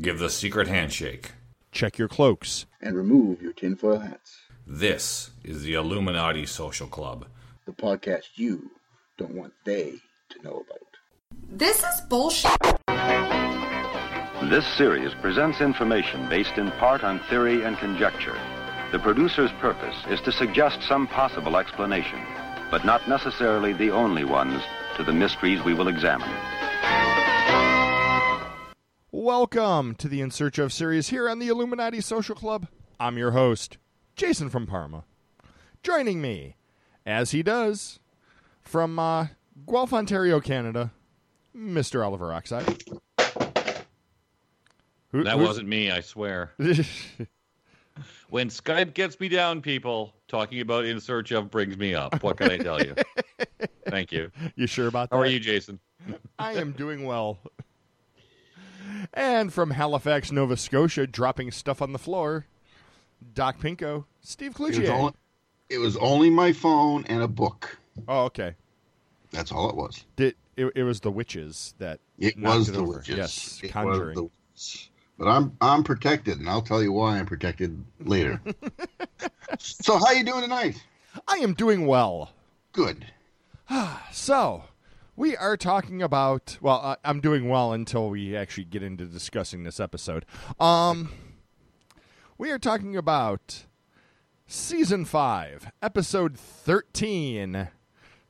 Give the secret handshake. Check your cloaks. and remove your tinfoil hats. This is the Illuminati Social Club. The podcast you don't want they to know about. This is bullshit. This series presents information based in part on theory and conjecture. The producer's purpose is to suggest some possible explanation, but not necessarily the only ones to the mysteries we will examine. Welcome to the In Search of series here on the Illuminati Social Club. I'm your host, Jason from Parma. Joining me, as he does, from uh, Guelph, Ontario, Canada, Mr. Oliver Oxide. Who- That wasn't me, I swear. When Skype gets me down, people, talking about in search of brings me up. What can I tell you? Thank you. you sure about that? How are you, Jason? I am doing well. And from Halifax, Nova Scotia, dropping stuff on the floor, Doc Pinko, Steve It was, only, it was only my phone and a book. Oh, okay. That's all it was. Did it, it was the witches that It was it the over. witches. Yes, It was conjuring. the witches. But I'm I'm protected, and I'll tell you why I'm protected later. so how you doing tonight? I am doing well. Good. So, we are talking about. Well, I'm doing well until we actually get into discussing this episode. Um, we are talking about season five, episode thirteen,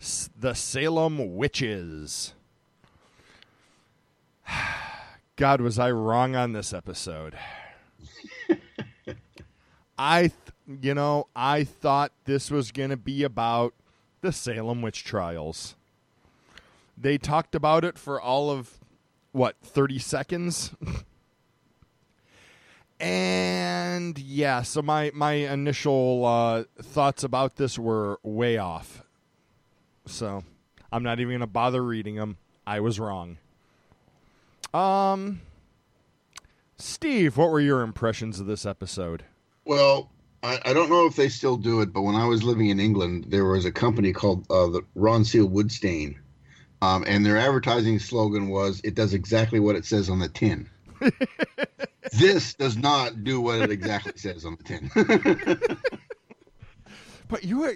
S- the Salem Witches. God, was I wrong on this episode? I, th- you know, I thought this was going to be about the Salem witch trials. They talked about it for all of what, 30 seconds? and yeah, so my my initial uh, thoughts about this were way off. So, I'm not even to bother reading them. I was wrong. Um Steve, what were your impressions of this episode? Well, I, I don't know if they still do it, but when I was living in England, there was a company called uh, the Ronseal Woodstain, um, and their advertising slogan was "It does exactly what it says on the tin." this does not do what it exactly says on the tin. But you are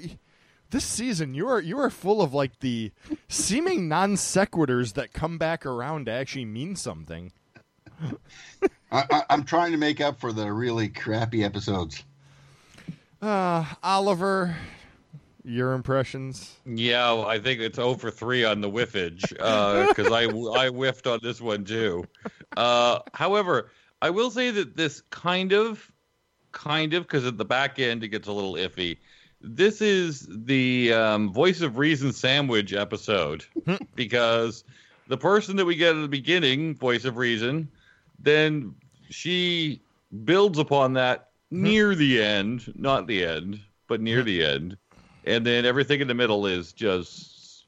this season you are you are full of like the seeming non sequiturs that come back around to actually mean something. I, I, I'm trying to make up for the really crappy episodes. Uh Oliver, your impressions? Yeah, I think it's over three on the whiffage because I I whiffed on this one too. Uh, however, I will say that this kind of, kind of, because at the back end it gets a little iffy. This is the um, voice of reason sandwich episode because the person that we get at the beginning, voice of reason, then she builds upon that near the end, not the end, but near the end, and then everything in the middle is just.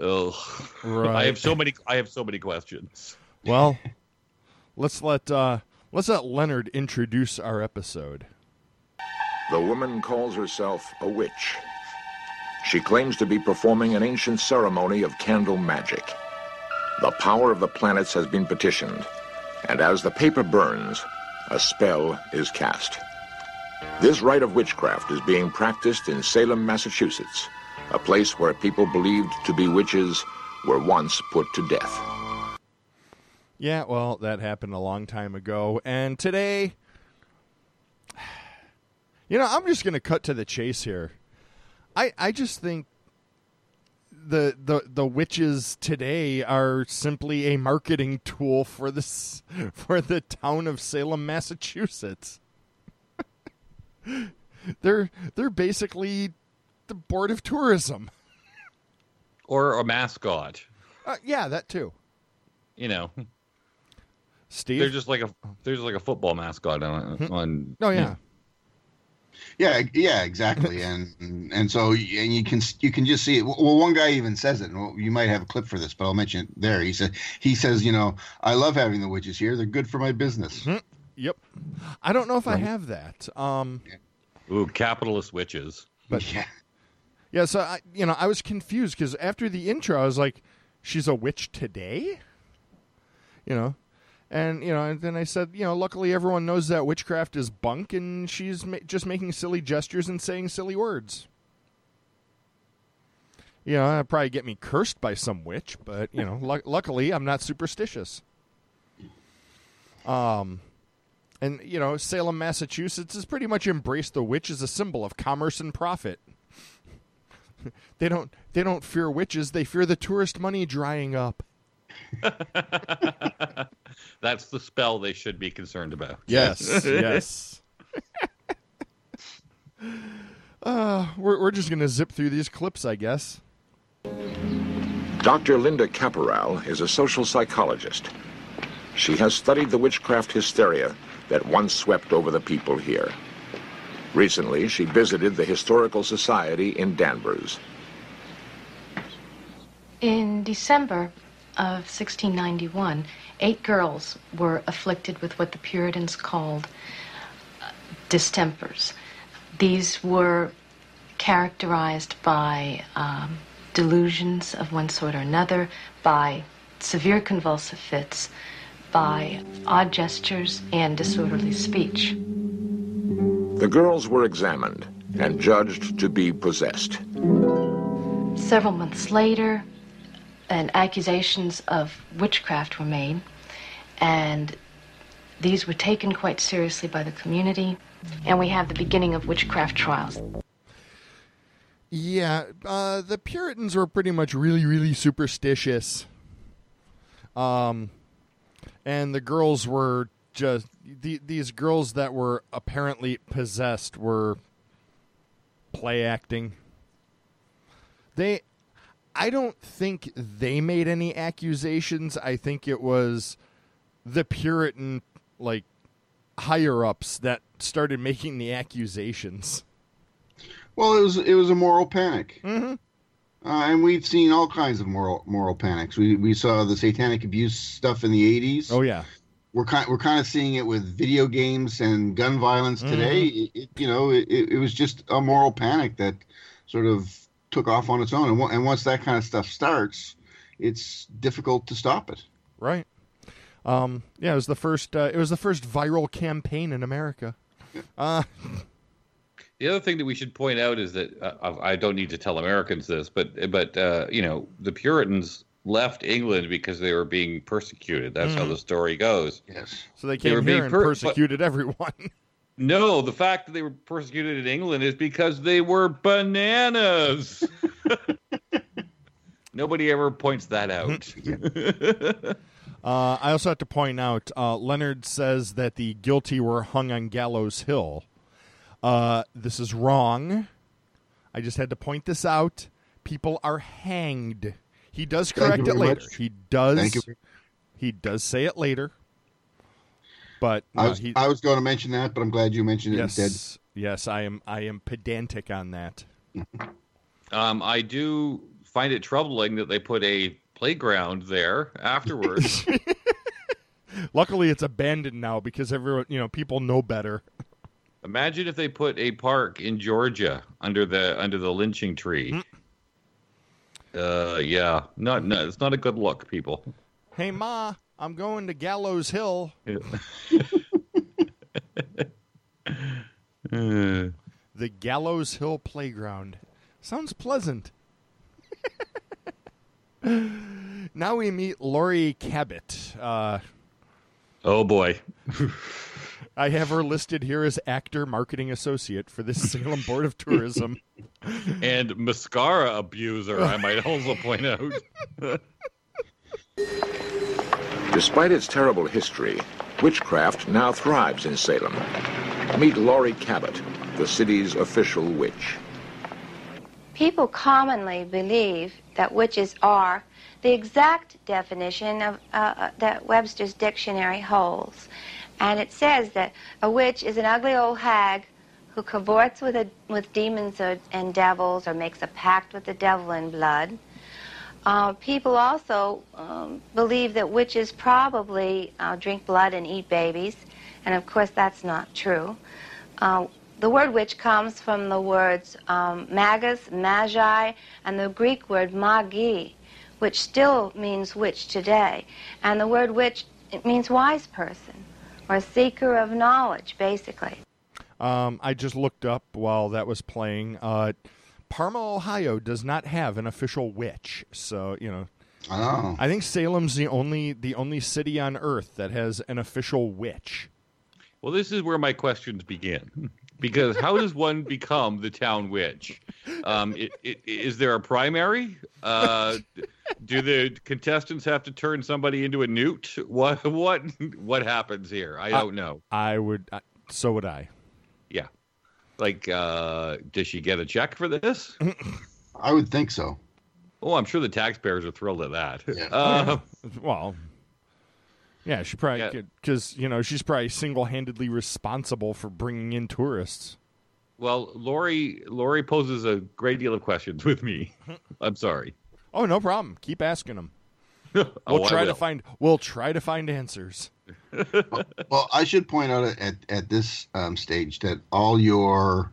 Ugh. I have so many. I have so many questions. Well, let's let uh let's let Leonard introduce our episode. The woman calls herself a witch. She claims to be performing an ancient ceremony of candle magic. The power of the planets has been petitioned, and as the paper burns, a spell is cast. This rite of witchcraft is being practiced in Salem, Massachusetts, a place where people believed to be witches were once put to death. Yeah, well, that happened a long time ago. And today, you know, I'm just going to cut to the chase here. I I just think the the the witches today are simply a marketing tool for this for the town of Salem, Massachusetts. They're they're basically the board of tourism. Or a mascot. Uh, yeah, that too. You know, Steve. they're just like a there's like a football mascot on on. oh yeah. Yeah, yeah, exactly, and and so and you can you can just see it. Well, one guy even says it. and You might have a clip for this, but I'll mention it there. He said he says, you know, I love having the witches here. They're good for my business. Yep. I don't know if I have that. Um Ooh, capitalist witches. But- yeah, Yeah, so I, you know, I was confused because after the intro, I was like, "She's a witch today," you know, And you know, and then I said, you know, luckily everyone knows that witchcraft is bunk, and she's ma- just making silly gestures and saying silly words. You know, that'd probably get me cursed by some witch, but you know, lu- luckily I'm not superstitious. Um, and you know, Salem, Massachusetts has pretty much embraced the witch as a symbol of commerce and profit. they don't they don't fear witches; they fear the tourist money drying up. That's the spell they should be concerned about. Yes, yes. uh, we're we're just gonna zip through these clips, I guess. Dr. Linnda Caporael is a social psychologist. She has studied the witchcraft hysteria that once swept over the people here. Recently, she visited the Historical Society in Danvers. In December of 1691, eight girls were afflicted with what the Puritans called uh, distempers. These were characterized by um, delusions of one sort or another, by severe convulsive fits, by odd gestures, and disorderly speech. The girls were examined and judged to be possessed. Several months later, and accusations of witchcraft were made, and these were taken quite seriously by the community, and we have the beginning of witchcraft trials. Yeah, uh, the Puritans were pretty much really, really superstitious. Um, and the girls were just the, these girls that were apparently possessed were play acting. They, I don't think they made any accusations. I think it was the Puritan like higher ups that started making the accusations. Well, it was it was a moral panic, Mhm. Uh, and we've seen all kinds of moral moral panics. We we saw the satanic abuse stuff in the '80s. Oh yeah. we're kind we're kind of seeing it with video games and gun violence today. It, it- you know, it, it was just a moral panic that sort of took off on its own, and, and once that kind of stuff starts, it's difficult to stop it. Right. Um, yeah, it was the first. Uh, it was the first viral campaign in America. Uh, The other thing that we should point out is that uh, I don't need to tell Americans this, but but uh, you know the Puritans left England because they were being persecuted. That's how Mhm. the story goes. Yes. so they came They came were here being and per- but- persecuted everyone. No, the fact that they were persecuted in England is because they were bananas. Nobody ever points that out. Uh, I also have to point out, uh, Leonard says that the guilty were hung on Gallows Hill. Uh, this is wrong. I just had to point this out. People are hanged. He does correct it later. much. He does. Thank you. He does say it later. But I no, was he, I was going to mention that, but I'm glad you mentioned it instead. yes, yes, I am. I am pedantic on that. um, I do find it troubling that they put a playground there afterwards. Luckily, it's abandoned now because everyone, you know, people know better. Imagine if they put a park in Georgia under the under the lynching tree. Uh, yeah, not no, it's not a good look, people. Hey, Ma, I'm going to Gallows Hill. Uh, The Gallows Hill Playground. Sounds pleasant. now we meet Laurie Cabot. Uh, oh boy, I have her listed here as actor marketing associate for the Salem Board of Tourism. and mascara abuser. I might also point out. Despite its terrible history, witchcraft now thrives in Salem. Meet Laurie Cabot, the city's official witch. People commonly believe that witches are the exact definition of, uh, uh, that Webster's dictionary holds. And it says that a witch is an ugly old hag who cavorts with, a, with demons or, and devils or makes a pact with the devil in blood. Uh, people also um, believe that witches probably uh, drink blood and eat babies, and of course that's not true. Uh, the word witch comes from the words um, magus, magi, and the Greek word magi, which still means witch today. And the word witch it means wise person or seeker of knowledge, basically. Um, I just looked up while that was playing. Uh, Parma, Ohio, does not have an official witch, so you know. Oh. I think Salem's the only the only city on Earth that has an official witch. Well, this is where my questions begin. Because how does one become the town witch? Um, it, it, is there a primary? Uh, do the contestants have to turn somebody into a newt? What what what happens here? I don't know. I would. I, so would I. Yeah, like uh, does she get a check for this? I would think so. Oh, I'm sure the taxpayers are thrilled at that. Yeah. Uh, Well, yeah, she probably because you know she's probably single handedly responsible for bringing in tourists. well, Laurie Laurie poses a great deal of questions with me. I'm sorry. Oh, no problem. Keep asking them. Oh, We'll I try to find. We'll try to find answers. Well, I should point out at at this um, stage that all your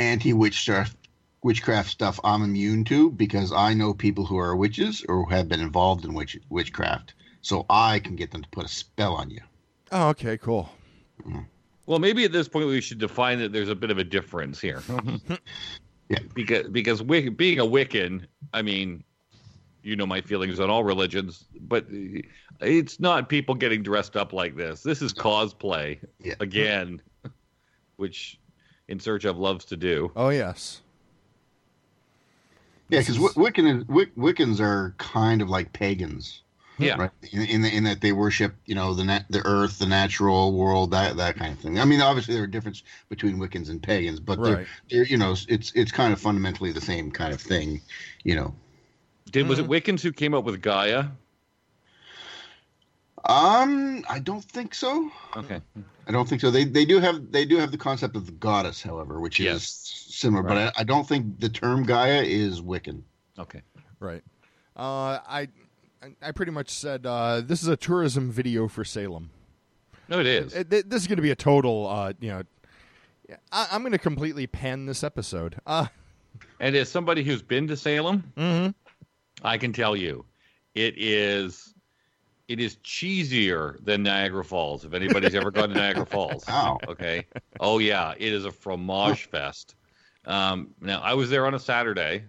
anti witchcraft witchcraft stuff I'm immune to because I know people who are witches or who have been involved in witch, witchcraft, so I can get them to put a spell on you. Oh, okay, cool. Mm-hmm. Well, maybe at this point we should define that there's a bit of a difference here. Yeah. Because because Wic- being a Wiccan, I mean, you know my feelings on all religions, but it's not people getting dressed up like this. This is cosplay Yeah. again, which In Search of loves to do. Oh yes. Yeah, because Wiccan Wiccans are kind of like pagans. Yeah. Right. In, in, the, in that they worship, you know, the nat- the earth, the natural world, that that kind of thing. I mean, obviously there are differences between Wiccans and pagans, but they're, they're, you know, it's it's kind of fundamentally the same kind of thing, you know. Did was it Wiccans who came up with Gaia? Um, I don't think so. Okay. I don't think so. They they do have they do have the concept of the goddess, however, which Yes. is similar, but I, I don't think the term Gaia is Wiccan. Okay. Right. Uh, I I pretty much said uh, this is a tourism video for Salem. No, it is. It- it- this is going to be a total. Uh, you know, I, I'm going to completely pan this episode. Uh, And as somebody who's been to Salem, I can tell you, it is it is cheesier than Niagara Falls. If anybody's ever gone to Niagara Falls, Wow. okay, oh yeah, it is a fromage fest. Um, now I was there on a Saturday,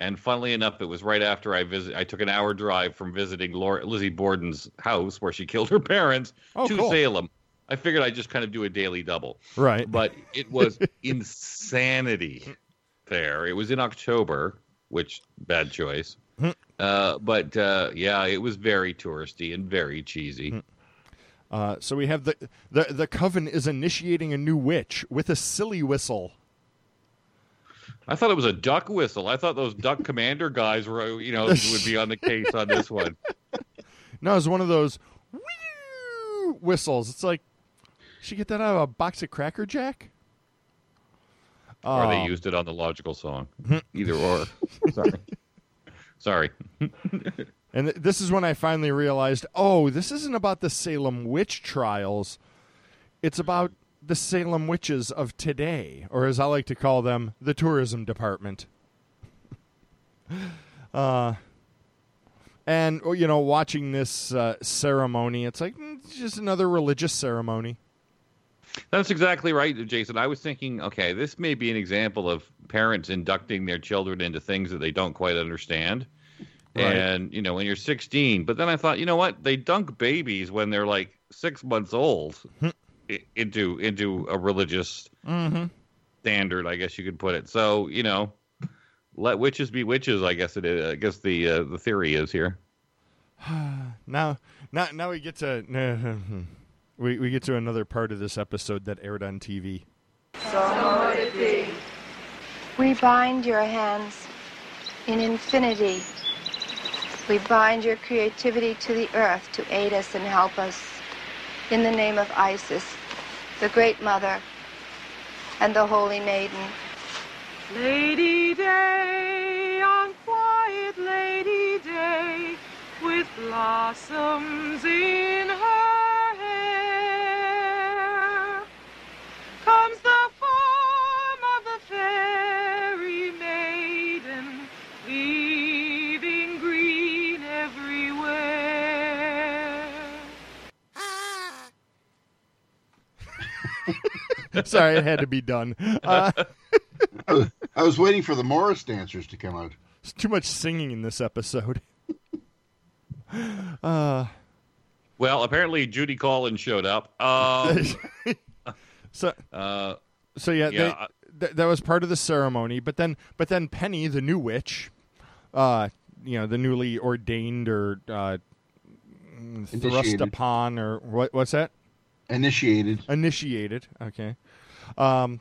and funnily enough, it was right after I visit. I took an hour drive from visiting Laura, Lizzie Borden's house where she killed her parents Oh, to cool. Salem. I figured I'd just kind of do a daily double right. but it was insanity there. It was in October, which bad choice. Uh, but uh, yeah, it was very touristy and very cheesy. Uh, so we have the, the the coven is initiating a new witch with a silly whistle. I thought it was a duck whistle. I thought those duck commander guys were, you know, would be on the case on this one. No, it's one of those "Whew" whistles. It's like, she get that out of a box of Cracker Jack? Or they Oh. used it on the logical song. Either or. Sorry. Sorry. And th- this is when I finally realized, oh, this isn't about the Salem witch trials. It's about the Salem witches of today, or as I like to call them, the tourism department. uh, and oh, you know, watching this uh, ceremony, it's like mm, it's just another religious ceremony. That's exactly right, Jason. I was thinking, okay, this may be an example of parents inducting their children into things that they don't quite understand. Right. And, you know, when you're 16, but then I thought, you know what? They dunk babies when they're like six months old i- into into a religious standard, I guess you could put it. So, you know, let witches be witches, I guess it is. I guess the uh, the theory is here. Now, now, now we get to we we get to another part of this episode that aired on TV. So it be. We bind your hands in infinity. We bind your creativity to the earth to aid us and help us. In the name of Isis, the Great Mother, and the Holy Maiden. Lady Day, on quiet Lady Day, with blossoms in her Sorry, it had to be done. Uh, I was, I was waiting for the Morris dancers to come out. There's too much singing in this episode. Uh, Well, apparently Judy Collins showed up. Um, so, uh, so yeah, yeah, they, th- that was part of the ceremony. But then, but then Penny, the new witch, uh, you know, the newly ordained or uh, thrust upon, or what? What's that? Initiated. Initiated. Okay. Um.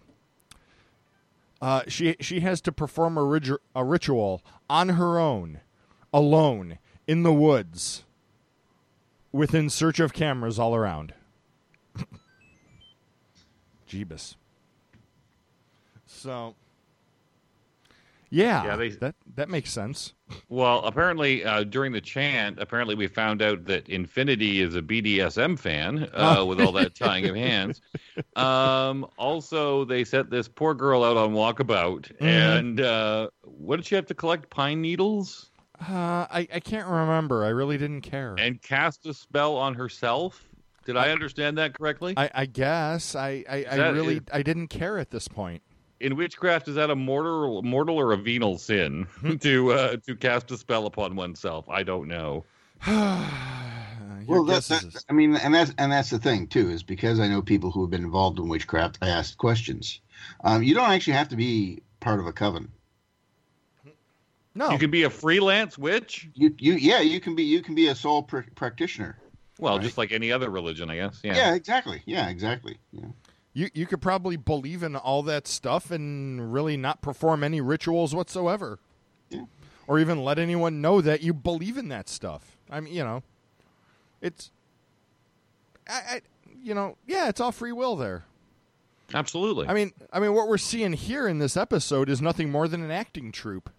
Uh, she she has to perform a, rig- a ritual on her own, alone in the woods, within search of cameras all around. Jeebus. So. Yeah, Yeah, they- that that makes sense. Well, apparently uh, during the chant, apparently we found out that Infinity is a BDSM fan uh, Oh. with all that tying of hands. Um, also, they set this poor girl out on walkabout, Mhm. and uh, what did she have to collect? Pine needles Uh, I I can't remember. I really didn't care. and cast a spell on herself. Did I understand that correctly? I, I guess I I, I really I didn't care at this point. In witchcraft, is that a mortal, mortal or a venal sin to uh, to cast a spell upon oneself? I don't know. Well, that's that, I mean, and that's and that's the thing too, is because I know people who have been involved in witchcraft. I asked questions. Um, you don't actually have to be part of a coven. No, You can be a freelance witch. You you yeah, you can be you can be a sole pr- practitioner. Well, Right. just like any other religion, I guess. Yeah. Yeah, exactly. Yeah, exactly. Yeah. You you could probably believe in all that stuff and really not perform any rituals whatsoever. Yeah. Or even let anyone know that you believe in that stuff. I mean, you know, it's I, I you know, yeah, it's all free will there. Absolutely. I mean, I mean what we're seeing here in this episode is nothing more than an acting troupe.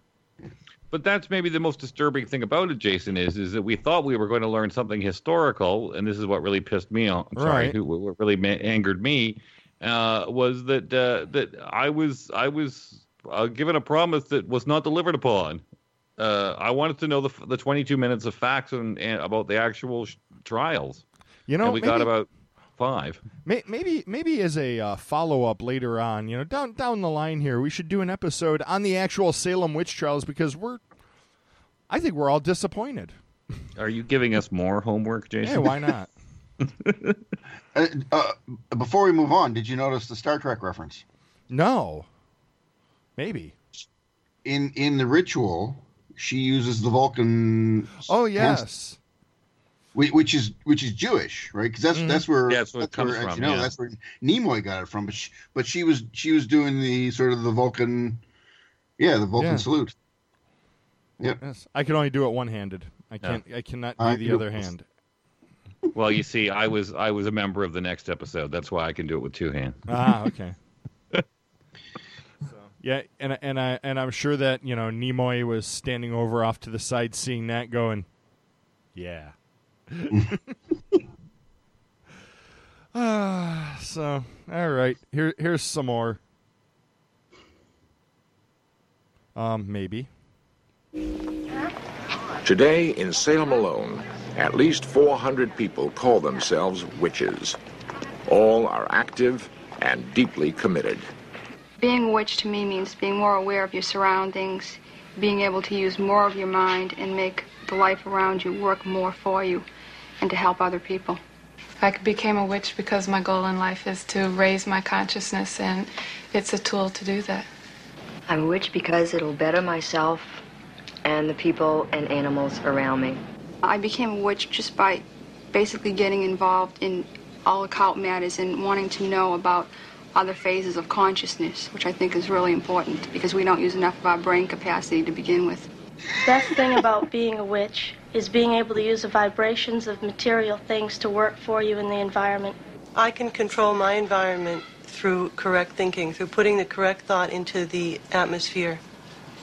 But that's maybe the most disturbing thing about it, Jason, is is that we thought we were going to learn something historical, and this is what really pissed me off. Sorry, Right. who, what really ma- angered me uh, was that uh, that I was I was uh, given a promise that was not delivered upon. Uh, I wanted to know the the 22 minutes of facts and, and about the actual sh- trials. You know, and we got about five. May- Maybe maybe as a uh, follow up later on, you know, down down the line here, we should do an episode on the actual Salem witch trials because we're, I think we're all disappointed. Are you giving us more homework, Jason? Hey, why not? Uh, uh, before we move on, did you notice the Star Trek reference? No. Maybe. In in the ritual, she uses the Vulcan. Oh yes. Which, which is which is Jewish, right? Because that's Mhm. that's where Yeah, that's where it comes as from, You know, yeah. that's where Nimoy got it from. But she, but she was she was doing the sort of the Vulcan, yeah, the Vulcan Yeah. salute. Yep. Yes. I can only do it one handed. I can't. I cannot do I the other hand. Well, you see, I was I was a member of the next episode. That's why I can do it with two hands. Ah, okay. so, yeah, and I- and I and I'm sure that you know Nimoy was standing over off to the side, seeing that, going, "Yeah." Ah, so all right. Here, here's some more. Um, maybe. Today, in Salem alone, at least 400 people call themselves witches. All are active and deeply committed. Being a witch to me means being more aware of your surroundings, being able to use more of your mind and make the life around you work more for you, and to help other people. I became a witch because my goal in life is to raise my consciousness, and it's a tool to do that. I'm a witch because it'll better myself and the people and animals around me. I became a witch just by basically getting involved in all occult matters and wanting to know about other phases of consciousness, which I think is really important because we don't use enough of our brain capacity to begin with. Best thing about being a witch is being able to use the vibrations of material things to work for you in the environment. I can control my environment through correct thinking, through putting the correct thought into the atmosphere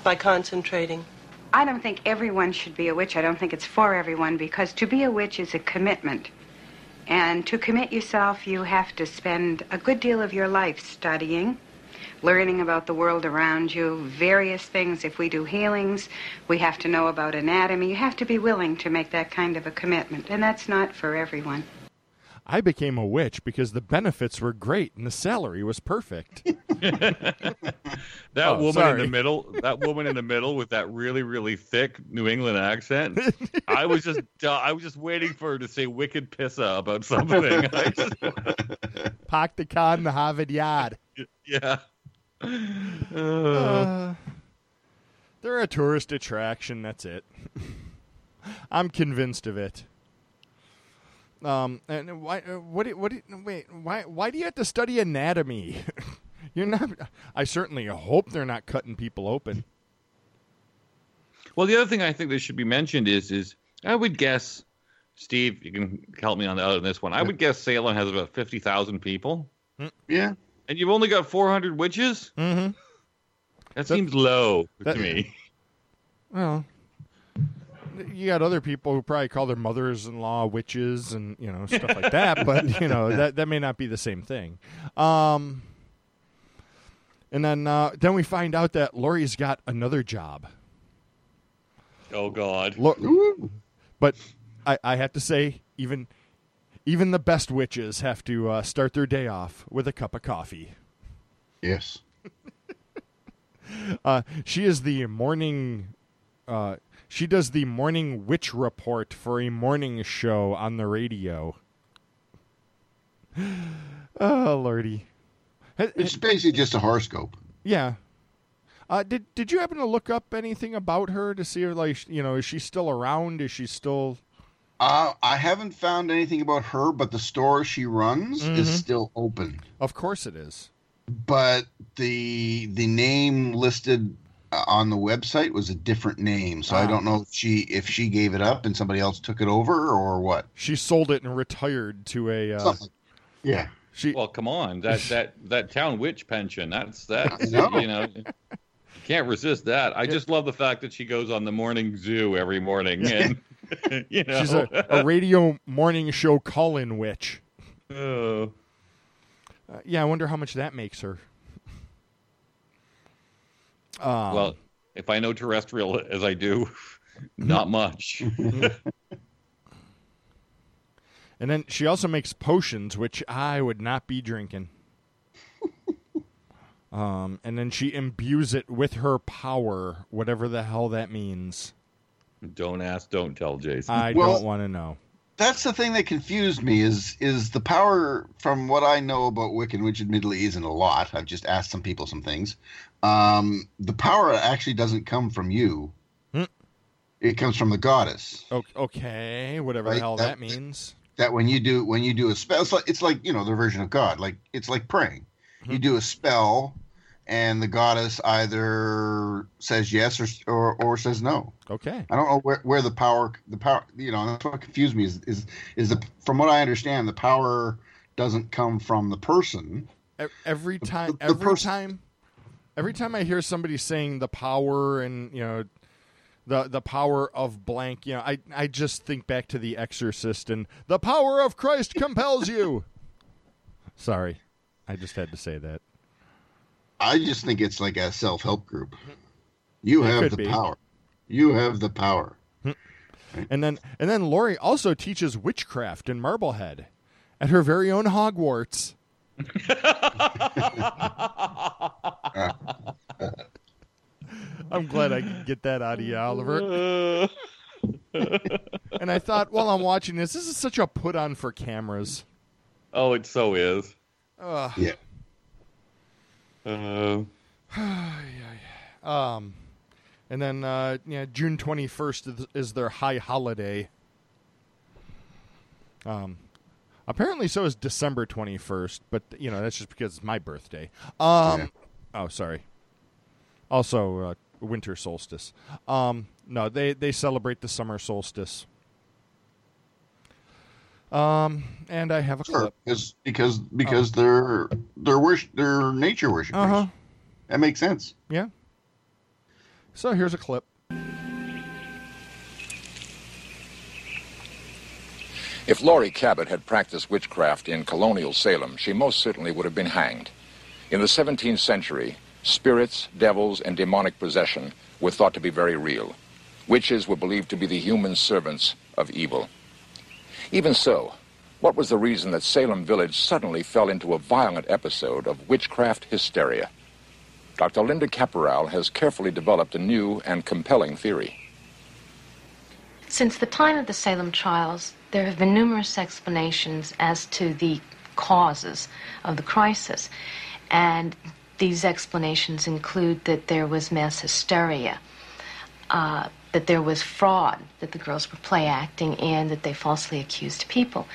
by concentrating. I don't think everyone should be a witch. I don't think it's for everyone because to be a witch is a commitment. And to commit yourself, you have to spend a good deal of your life studying, learning about the world around you, various things. If we do healings, we have to know about anatomy. You have to be willing to make that kind of a commitment, and that's not for everyone. I became a witch because the benefits were great and the salary was perfect. That Oh, woman in the middle, that woman in the middle with that really, really thick New England accent. I was just, uh, I was just waiting for her to say "wicked pissa" about something. I just, Park the car in the Harvard Yard. yeah. Uh, they're a tourist attraction. That's it. I'm convinced of it. Um, and why? uh, What? do- What? do- Wait. Why? Why do you have to study anatomy? You're not. I certainly hope they're not cutting people open. Well, the other thing I think that should be mentioned is, is I would guess, Steve, you can help me on, the, on this one. I would guess Salem has about fifty thousand people. Yeah. And you've only got four hundred witches. Mm-hmm. That seems low that- to me. Well, you got other people who probably call their mothers-in-law witches and you know stuff like that, but you know that that may not be the same thing. Um, and then uh, then we find out that Laurie's got another job. Oh God. Lo- but I, I have to say, even even the best witches have to uh, start their day off with a cup of coffee. Yes. Uh, she is the morning. Uh, she does the morning witch report for a morning show on the radio. Oh lordy! It's basically just a horoscope. Yeah. Uh, did Did you happen to look up anything about her to see her? Like, you know, is she still around? Is she still? Uh, I haven't found anything about her, but the store she runs is Mhm. still open. Of course, it is. But the the name listed on the website was a different name, so I Ah. don't know if she if she gave it up and somebody else took it over or what. She sold it and retired to a. Uh, Yeah. She. Well, come on, that that that town witch pension. That's that. I know. you know. Can't resist that. I just love the fact that she goes on the morning zoo every morning, and you know, She's a, a radio morning show call-in witch. Oh. Uh, yeah, I wonder how much that makes her. Um, well, if I know terrestrial as I do, not much. and then she also makes potions, which I would not be drinking. um, and then she imbues it with her power, whatever the hell that means. don't ask, don't tell, Jason. I Well- don't want to know. That's the thing that confused me is is the power from what I know about Wiccan, which admittedly isn't a lot. I've just asked some people some things. Um, the power actually doesn't come from you. Hmm. It comes from the goddess. Okay, whatever the hell that- that means. That when you do when you do a spell, it's like, it's like you know their version of God. Like it's like praying. Hmm. You do a spell, and the goddess either says yes or or, or says no. Okay. I don't know where, where the power the power you know that's what confused me is is is the from what I understand the power doesn't come from the person. Every time, the every person- time, every time I hear somebody saying the power and you know, the the power of blank, you know, I I just think back to The Exorcist and the power of Christ compels you. Sorry, I just had to say that. I just think it's like a self help group. Mm-hmm. You It have the be. power. You have the power. Mm-hmm. And then and then Laurie also teaches witchcraft in Marblehead at her very own Hogwarts. I'm glad I could get that out of you, Oliver. and I thought while I'm watching this, this is such a put on for cameras. oh, it so is. Ugh. Yeah. Uh, Um, and then uh, yeah, June 21st is, is their high holiday. Um, apparently so is December 21st, but you know that's just because it's my birthday. Um, oh sorry. Also, uh, winter solstice. Um, no, they they celebrate the summer solstice. Um, and I have a Sure, clip. because because because they're they're worship they're nature worshipers. Uh huh. That makes sense. Yeah. So here's a clip. If Laurie Cabot had practiced witchcraft in colonial Salem, she most certainly would have been hanged. In the 17th century, spirits, devils, and demonic possession were thought to be very real. Witches were believed to be the human servants of evil. Even so, What was the reason that Salem Village suddenly fell into a violent episode of witchcraft hysteria? Dr. Linnda Caporael has carefully developed a new and compelling theory. Since the time of the Salem trials, there have been numerous explanations as to the causes of the crisis. And these explanations include that there was mass hysteria, uh, that there was fraud, that the girls were play acting, and that they falsely accused people.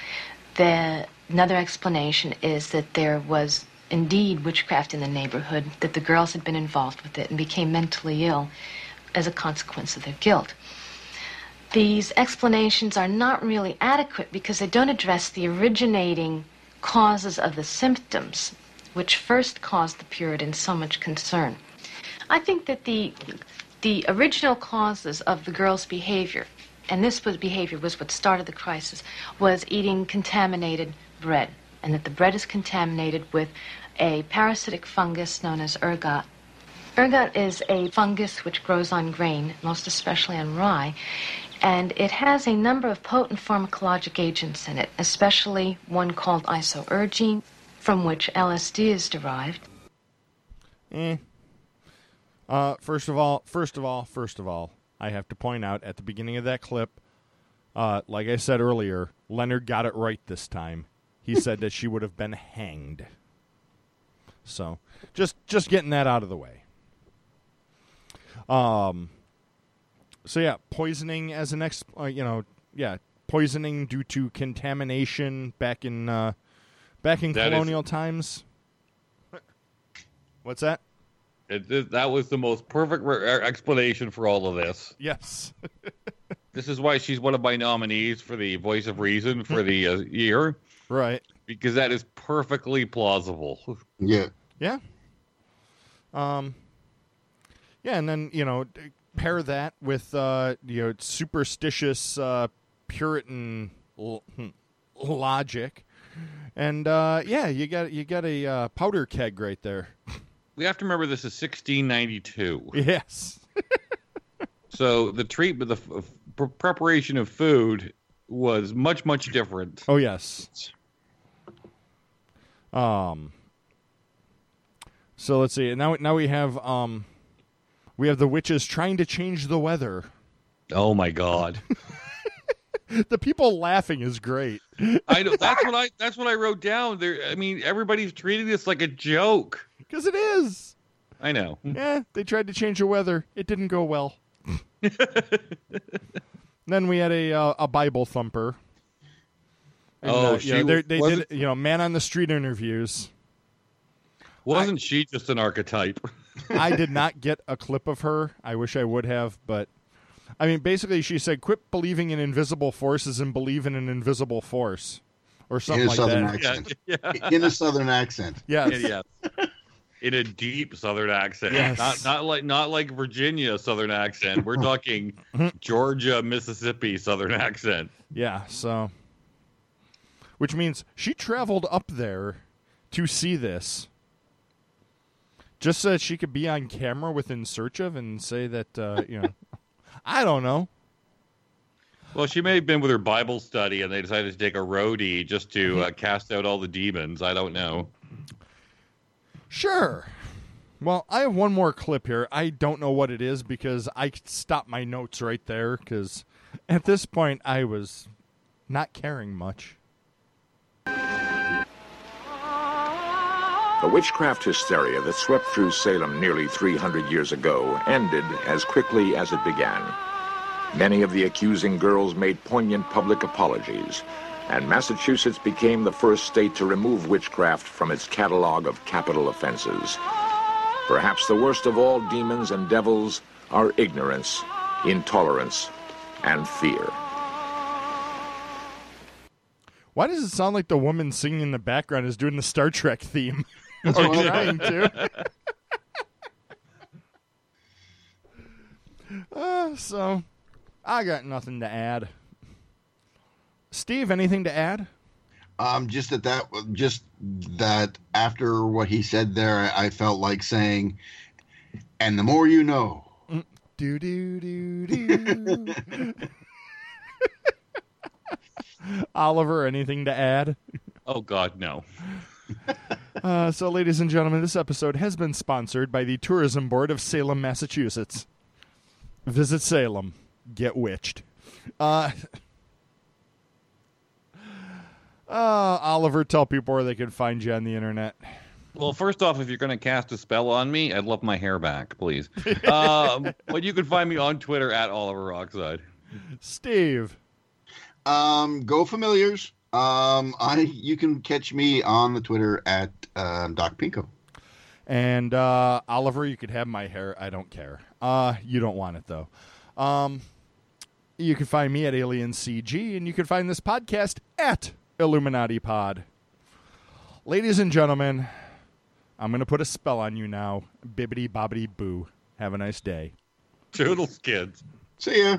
The, another explanation is that there was indeed witchcraft in the neighborhood, that the girls had been involved with it and became mentally ill as a consequence of their guilt. These explanations are not really adequate because they don't address the originating causes of the symptoms which first caused the Puritans so much concern. I think that the the original causes of the girls' behavior, and this was behavior was what started the crisis, was eating contaminated bread, and that the bread is contaminated with a parasitic fungus known as ergot. Ergot is a fungus which grows on grain, most especially on rye, and it has a number of potent pharmacologic agents in it, especially one called isoergine, from which LSD is derived. Eh. Uh, first of all, first of all, first of all, I have to point out at the beginning of that clip, uh, like I said earlier, Leonard got it right this time. He said that she would have been hanged. So, just just getting that out of the way. Um. So yeah, poisoning as an ex, uh, you know, yeah, poisoning due to contamination back in uh, back in That is- colonial times. What's that? It, it- that was the most perfect re- uh, explanation for all of this. Yes. This is why she's one of my nominees for the Voice of Reason for the uh, year. Right. Because that is perfectly plausible. Yeah. Yeah. Um. Yeah, and then you know pair that with uh, you know superstitious uh, Puritan l- hmm, logic, and uh, yeah, you got you got a uh, powder keg right there. We have to remember this is 1692. Yes. So the treatment, the f- preparation of food was much, much different. Oh yes. Um. So let's see. Now now we have um, we have the witches trying to change the weather. Oh my God. the people laughing is great. I know that's what I that's what I wrote down. There, I mean, everybody's treating this like a joke. Because it is. I know. Yeah, they tried to change the weather. It didn't go well. then we had a uh, a Bible thumper. And, Oh, uh, you she know, they, they did you know man on the street interviews. Wasn't she just an archetype? I did not get a clip of her. I wish I would have, but I mean, basically, she said, "Quit believing in invisible forces and believe in an invisible force," or something in a like southern that. accent. Yeah. In a southern accent. Yes. yes. In a deep Southern accent, Yes. not not like not like Virginia Southern accent. We're talking Georgia, Mississippi Southern accent. Yeah, so which means she traveled up there to see this. Just so that she could be on camera with in search of and say that uh, you know I don't know. Well, she may have been with her Bible study, and they decided to take a roadie just to uh, cast out all the demons. I don't know. Sure. Well, I have one more clip here. I don't know what it is because I stopped my notes right there because at this point I was not caring much. The witchcraft hysteria that swept through Salem nearly 300 years ago ended as quickly as it began. Many of the accusing girls made poignant public apologies, and Massachusetts became the first state to remove witchcraft from its catalog of capital offenses. Perhaps the worst of all demons and devils are ignorance, intolerance, and fear. Why does it sound like the woman singing in the background is doing the Star Trek theme? or what- trying to. uh, so, I got nothing to add. Steve, anything to add? Um, just that that just that after what he said there, I, I felt like saying, "And the more you know." Do do do do. Oliver, anything to add? Oh God, no. Uh, so, ladies and gentlemen, this episode has been sponsored by the Tourism Board of Salem, Massachusetts. Visit Salem, get witched. Uh, uh, Oliver, tell people where they can find you on the internet. Well, first off, if you're going to cast a spell on me, I'd love my hair back, please. um, but you can find me on Twitter at Oliver Rockside. Steve. Um, go familiars. Um, I you can catch me on the Twitter at um, Doc Pinko. And uh, Oliver, you could have my hair. I don't care. Uh, you don't want it though. Um, you can find me at Alien CG, and you can find this podcast at Illuminati Pod. Ladies and gentlemen, I'm going to put a spell on you now. Bibbity bobbity boo. Have a nice day. Toodles, kids. See ya.